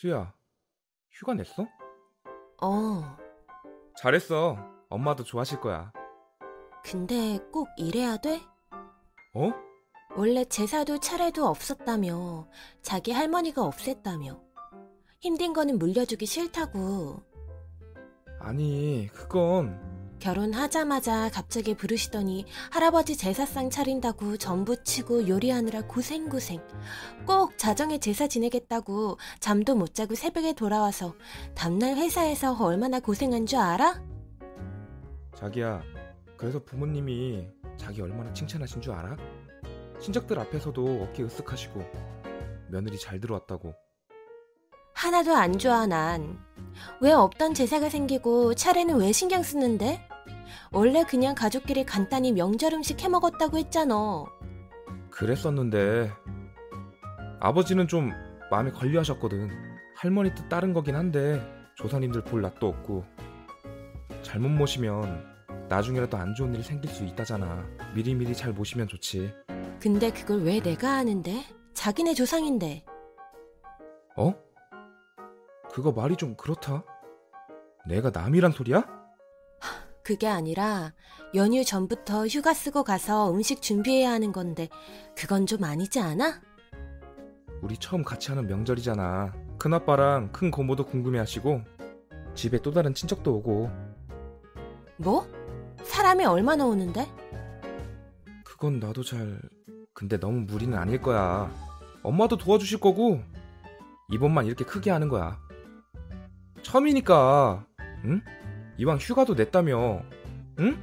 수야, 휴가 냈어? 어, 잘했어. 엄마도 좋아하실 거야. 근데 꼭 이래야 돼? 어? 원래 제사도 차례도 없었다며. 자기 할머니가 없앴다며. 힘든 거는 물려주기 싫다고. 아니, 그건 결혼하자마자 갑자기 부르시더니 할아버지 제사상 차린다고 전부 치고 요리하느라 고생고생. 꼭 자정에 제사 지내겠다고 잠도 못 자고 새벽에 돌아와서 다음날 회사에서 얼마나 고생한 줄 알아? 자기야. 그래서 부모님이 자기 얼마나 칭찬하신 줄 알아? 친척들 앞에서도 어깨 으쓱하시고 며느리 잘 들어왔다고. 하나도 안 좋아 난. 왜 없던 제사가 생기고 차례는 왜 신경 쓰는데? 원래 그냥 가족끼리 간단히 명절 음식 해 먹었다고 했잖아. 그랬었는데 아버지는 좀 마음에 걸려 하셨거든. 할머니 뜻 따른 거긴 한데 조사님들 볼 낯도 없고 잘못 모시면 나중에라도 안 좋은 일이 생길 수 있다잖아. 미리미리 잘 모시면 좋지. 근데 그걸 왜 내가 아는데? 자기네 조상인데. 어? 그거 말이 좀 그렇다. 내가 남이란 소리야? 그게 아니라 연휴 전부터 휴가 쓰고 가서 음식 준비해야 하는 건데 그건 좀 아니지 않아? 우리 처음 같이 하는 명절이잖아. 큰아빠랑 큰 고모도 궁금해하시고 집에 또 다른 친척도 오고 뭐? 사람이 얼마나 오는데? 그건 나도 잘 근데 너무 무리는 아닐 거야. 엄마도 도와주실 거고 이번만 이렇게 크게 하는 거야. 처음이니까 응? 이왕 휴가도 냈다며 응?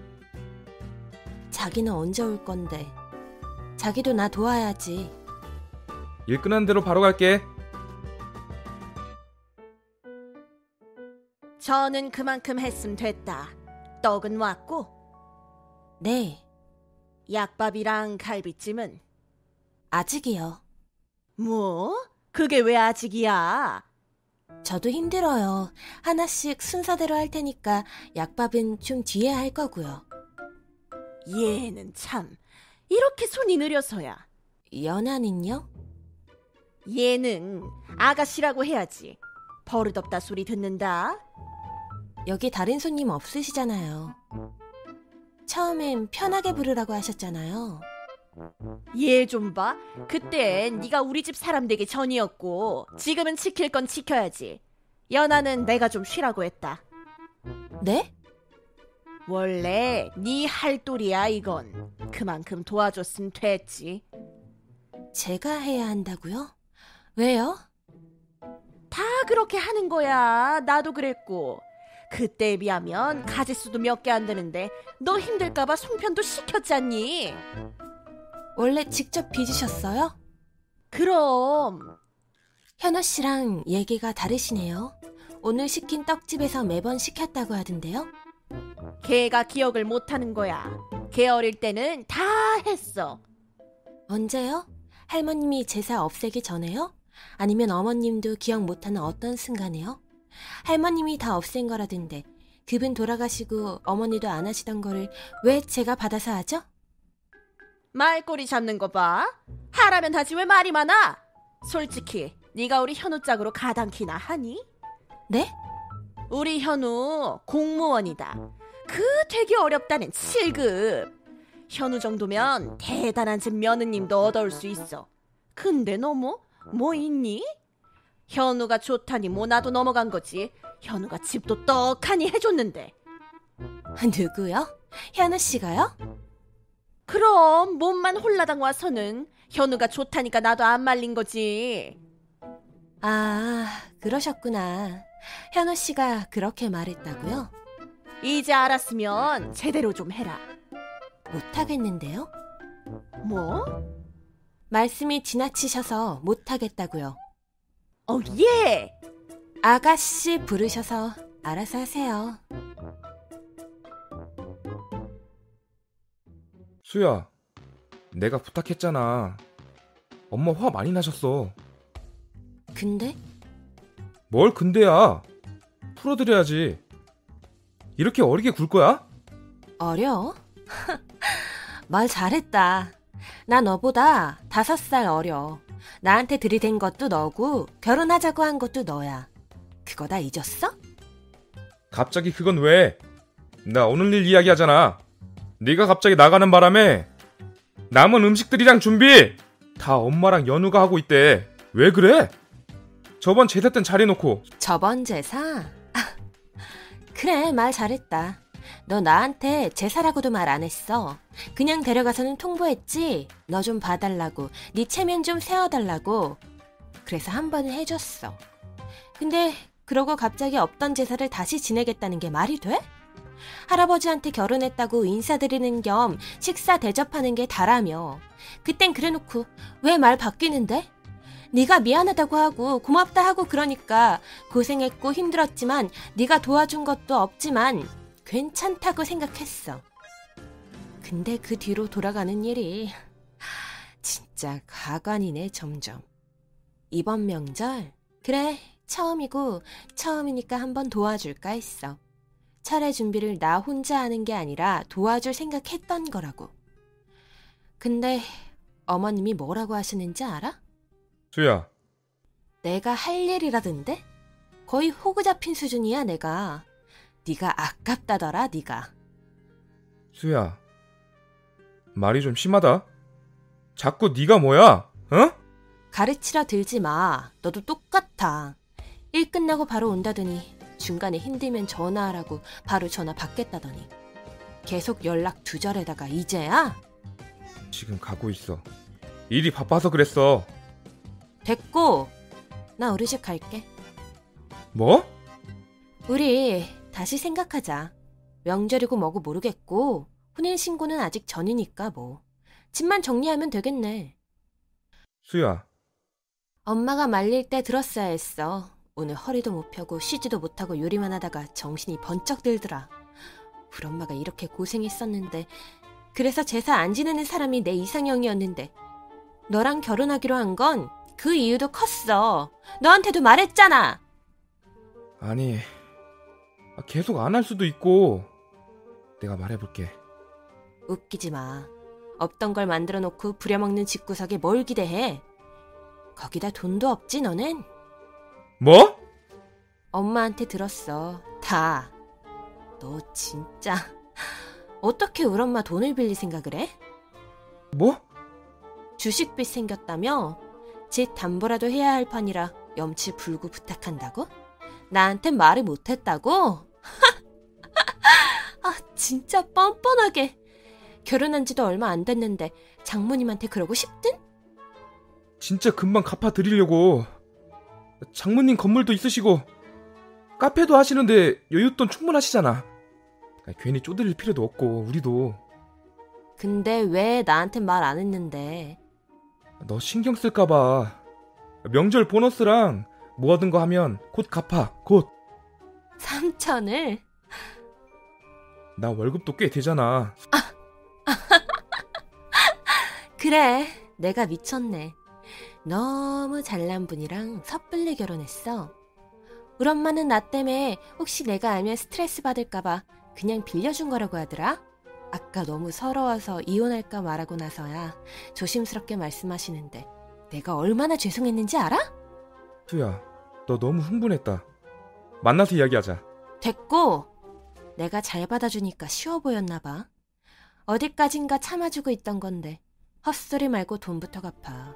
자기는 언제 올 건데? 자기도 나 도와야지. 일 끝난 대로 바로 갈게. 저는 그만큼 했음 됐다. 떡은 왔고 네, 약밥이랑 갈비찜은 아직이요. 뭐? 그게 왜 아직이야? 저도 힘들어요. 하나씩 순서대로 할 테니까 약밥은 좀 뒤에 할 거고요. 얘는 참 이렇게 손이 느려서야. 연하는요? 얘는 아가씨라고 해야지. 버릇없다 소리 듣는다. 여기 다른 손님 없으시잖아요. 처음엔 편하게 부르라고 하셨잖아요. 얘 좀 봐. 그때 네가 우리 집 사람 되기 전이었고 지금은 지킬 건 지켜야지. 연아는 내가 좀 쉬라고 했다. 네? 원래 네 할도리야 이건. 그만큼 도와줬으면 됐지. 제가 해야 한다고요? 왜요? 다 그렇게 하는 거야. 나도 그랬고. 그때에 비하면 가짓수도 몇 개 안 되는데 너 힘들까봐 송편도 시켰잖니. 원래 직접 빚으셨어요? 그럼 현우 씨랑 얘기가 다르시네요. 오늘 시킨 떡집에서 매번 시켰다고 하던데요? 걔가 기억을 못하는 거야. 걔 어릴 때는 다 했어. 언제요? 할머님이 제사 없애기 전에요? 아니면 어머님도 기억 못하는 어떤 순간에요? 할머님이 다 없앤 거라던데 그분 돌아가시고 어머니도 안 하시던 거를 왜 제가 받아서 하죠? 말꼬리 잡는 거 봐. 하라면 하지 왜 말이 많아? 솔직히 네가 우리 현우 짝으로 가당키나 하니? 네? 우리 현우 공무원이다. 그 되게 어렵다는 7급. 현우 정도면 대단한 집 며느님도 얻어올 수 있어. 근데 너뭐 뭐 있니? 현우가 좋다니 뭐 나도 넘어간 거지. 현우가 집도 떡하니 해줬는데. 누구요? 현우 씨가요? 그럼 몸만 홀라당 와서는 현우가 좋다니까 나도 안 말린 거지. 아, 그러셨구나. 현우 씨가 그렇게 말했다고요? 이제 알았으면 제대로 좀 해라. 못하겠는데요? 뭐? 말씀이 지나치셔서 못하겠다고요. 어, 예! 아가씨 부르셔서 알아서 하세요. 수야, 내가 부탁했잖아. 엄마 화 많이 나셨어. 근데 뭘 근데야? 풀어드려야지. 이렇게 어리게 굴 거야? 어려? 말 잘했다. 나 너보다 다섯 살 어려. 나한테 들이댄 것도 너고 결혼하자고 한 것도 너야. 그거 다 잊었어? 갑자기 그건 왜? 나 오늘 일 이야기하잖아. 네가 갑자기 나가는 바람에 남은 음식들이랑 준비 다 엄마랑 연우가 하고 있대. 왜 그래? 저번 제사 땐 잘해놓고 저번 제사? 아, 그래, 말 잘했다. 너 나한테 제사라고도 말 안 했어. 그냥 데려가서는 통보했지. 너 좀 봐달라고. 네 체면 좀 세워달라고. 그래서 한 번은 해줬어. 근데 그러고 갑자기 없던 제사를 다시 지내겠다는 게 말이 돼? 할아버지한테 결혼했다고 인사드리는 겸 식사 대접하는 게 다라며. 그땐 그래놓고 왜 말 바뀌는데? 네가 미안하다고 하고 고맙다 하고 그러니까 고생했고 힘들었지만 네가 도와준 것도 없지만 괜찮다고 생각했어. 근데 그 뒤로 돌아가는 일이 진짜 가관이네 점점. 이번 명절 그래 처음이고 처음이니까 한번 도와줄까 했어. 차례 준비를 나 혼자 하는 게 아니라 도와줄 생각했던 거라고. 근데 어머님이 뭐라고 하시는지 알아? 수야 내가 할 일이라던데? 거의 호구 잡힌 수준이야 내가. 네가 아깝다더라 네가. 수야 말이 좀 심하다. 자꾸 네가 뭐야? 어? 가르치려 들지 마. 너도 똑같아. 일 끝나고 바로 온다더니 중간에 힘들면 전화하라고 바로 전화 받겠다더니 계속 연락 두절에다가 이제야? 지금 가고 있어. 일이 바빠서 그랬어. 됐고 나 우리 집 갈게. 뭐? 우리 다시 생각하자. 명절이고 뭐고 모르겠고 혼인신고는 아직 전이니까 뭐. 집만 정리하면 되겠네. 수야 엄마가 말릴 때 들었어야 했어. 오늘 허리도 못 펴고 쉬지도 못하고 요리만 하다가 정신이 번쩍 들더라. 우리 엄마가 이렇게 고생했었는데 그래서 제사 안 지내는 사람이 내 이상형이었는데 너랑 결혼하기로 한 건 그 이유도 컸어. 너한테도 말했잖아. 아니 아, 계속 안 할 수도 있고 내가 말해볼게. 웃기지 마. 없던 걸 만들어 놓고 부려먹는 집구석에 뭘 기대해? 거기다 돈도 없지 너는? 뭐? 엄마한테 들었어. 다. 너 진짜 어떻게 우리 엄마 돈을 빌릴 생각을 해? 뭐? 주식빚 생겼다며? 집 담보라도 해야 할 판이라 염치 불구 부탁한다고? 나한테 말을 못했다고? 아 진짜 뻔뻔하게 결혼한 지도 얼마 안 됐는데 장모님한테 그러고 싶든? 진짜 금방 갚아드리려고. 장모님 건물도 있으시고 카페도 하시는데 여윳돈 충분하시잖아. 아, 괜히 쪼들릴 필요도 없고 우리도 근데 왜 나한테 말 안 했는데 너 신경 쓸까봐 명절 보너스랑 뭐 하든 거 하면 곧 갚아 곧. 삼천을 나 월급도 꽤 되잖아. 그래 내가 미쳤네 너무 잘난 분이랑 섣불리 결혼했어 우리 엄마는 나 때문에 혹시 내가 알면 스트레스 받을까봐 그냥 빌려준 거라고 하더라 아까 너무 서러워서 이혼할까 말하고 나서야 조심스럽게 말씀하시는데 내가 얼마나 죄송했는지 알아? 수야, 너 너무 흥분했다. 만나서 이야기하자. 됐고 내가 잘 받아주니까 쉬워 보였나 봐 어디까진가 참아주고 있던 건데 헛소리 말고 돈부터 갚아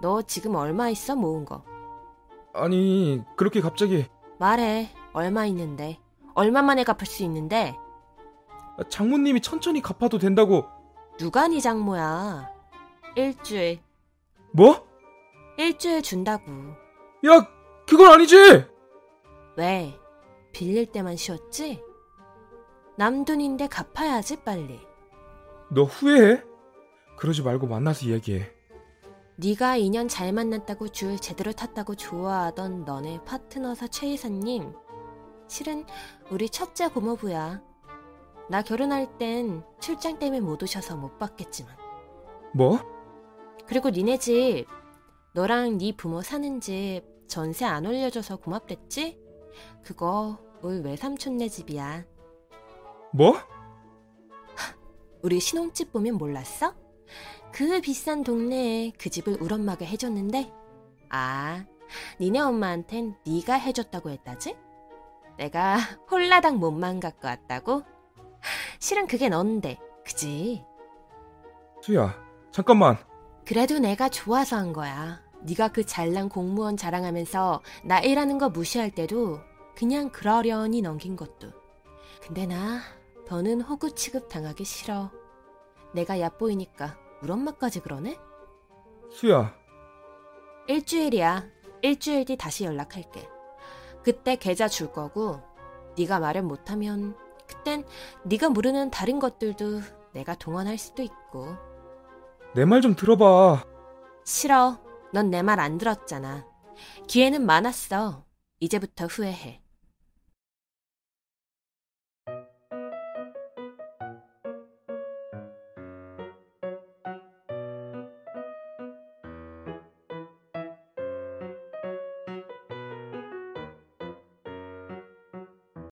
너 지금 얼마 있어 모은 거? 아니 그렇게 갑자기. 말해. 얼마 있는데? 얼마 만에 갚을 수 있는데? 장모님이 천천히 갚아도 된다고. 누가 네 장모야? 일주일. 뭐? 일주일 준다고. 야 그건 아니지. 왜? 빌릴 때만 쉬었지? 남 돈인데 갚아야지 빨리. 너 후회해? 그러지 말고 만나서 이야기해. 네가 2년 잘 만났다고 줄 제대로 탔다고 좋아하던 너네 파트너사 최 이사님 실은 우리 첫째 고모부야 나 결혼할 땐 출장 때문에 못 오셔서 못 봤겠지만 뭐? 그리고 니네 집 너랑 네 부모 사는 집 전세 안 올려줘서 고맙댔지? 그거 울 외삼촌네 집이야 뭐? 우리 신혼집 보면 몰랐어? 그 비싼 동네에 그 집을 울 엄마가 해줬는데 아 니네 엄마한텐 네가 해줬다고 했다지? 내가 홀라당 몸만 갖고 왔다고? 실은 그게 넌데 그지? 수야, 잠깐만. 그래도 내가 좋아서 한 거야. 네가 그 잘난 공무원 자랑하면서 나 일하는 거 무시할 때도 그냥 그러려니 넘긴 것도. 근데 나 더는 호구 취급 당하기 싫어. 내가 얕보이니까 우리 엄마까지 그러네? 수야, 일주일이야. 일주일 뒤 다시 연락할게. 그때 계좌 줄 거고 네가 마련 못하면 그땐 네가 모르는 다른 것들도 내가 동원할 수도 있고. 내 말 좀 들어봐. 싫어. 넌 내 말 안 들었잖아. 기회는 많았어. 이제부터 후회해.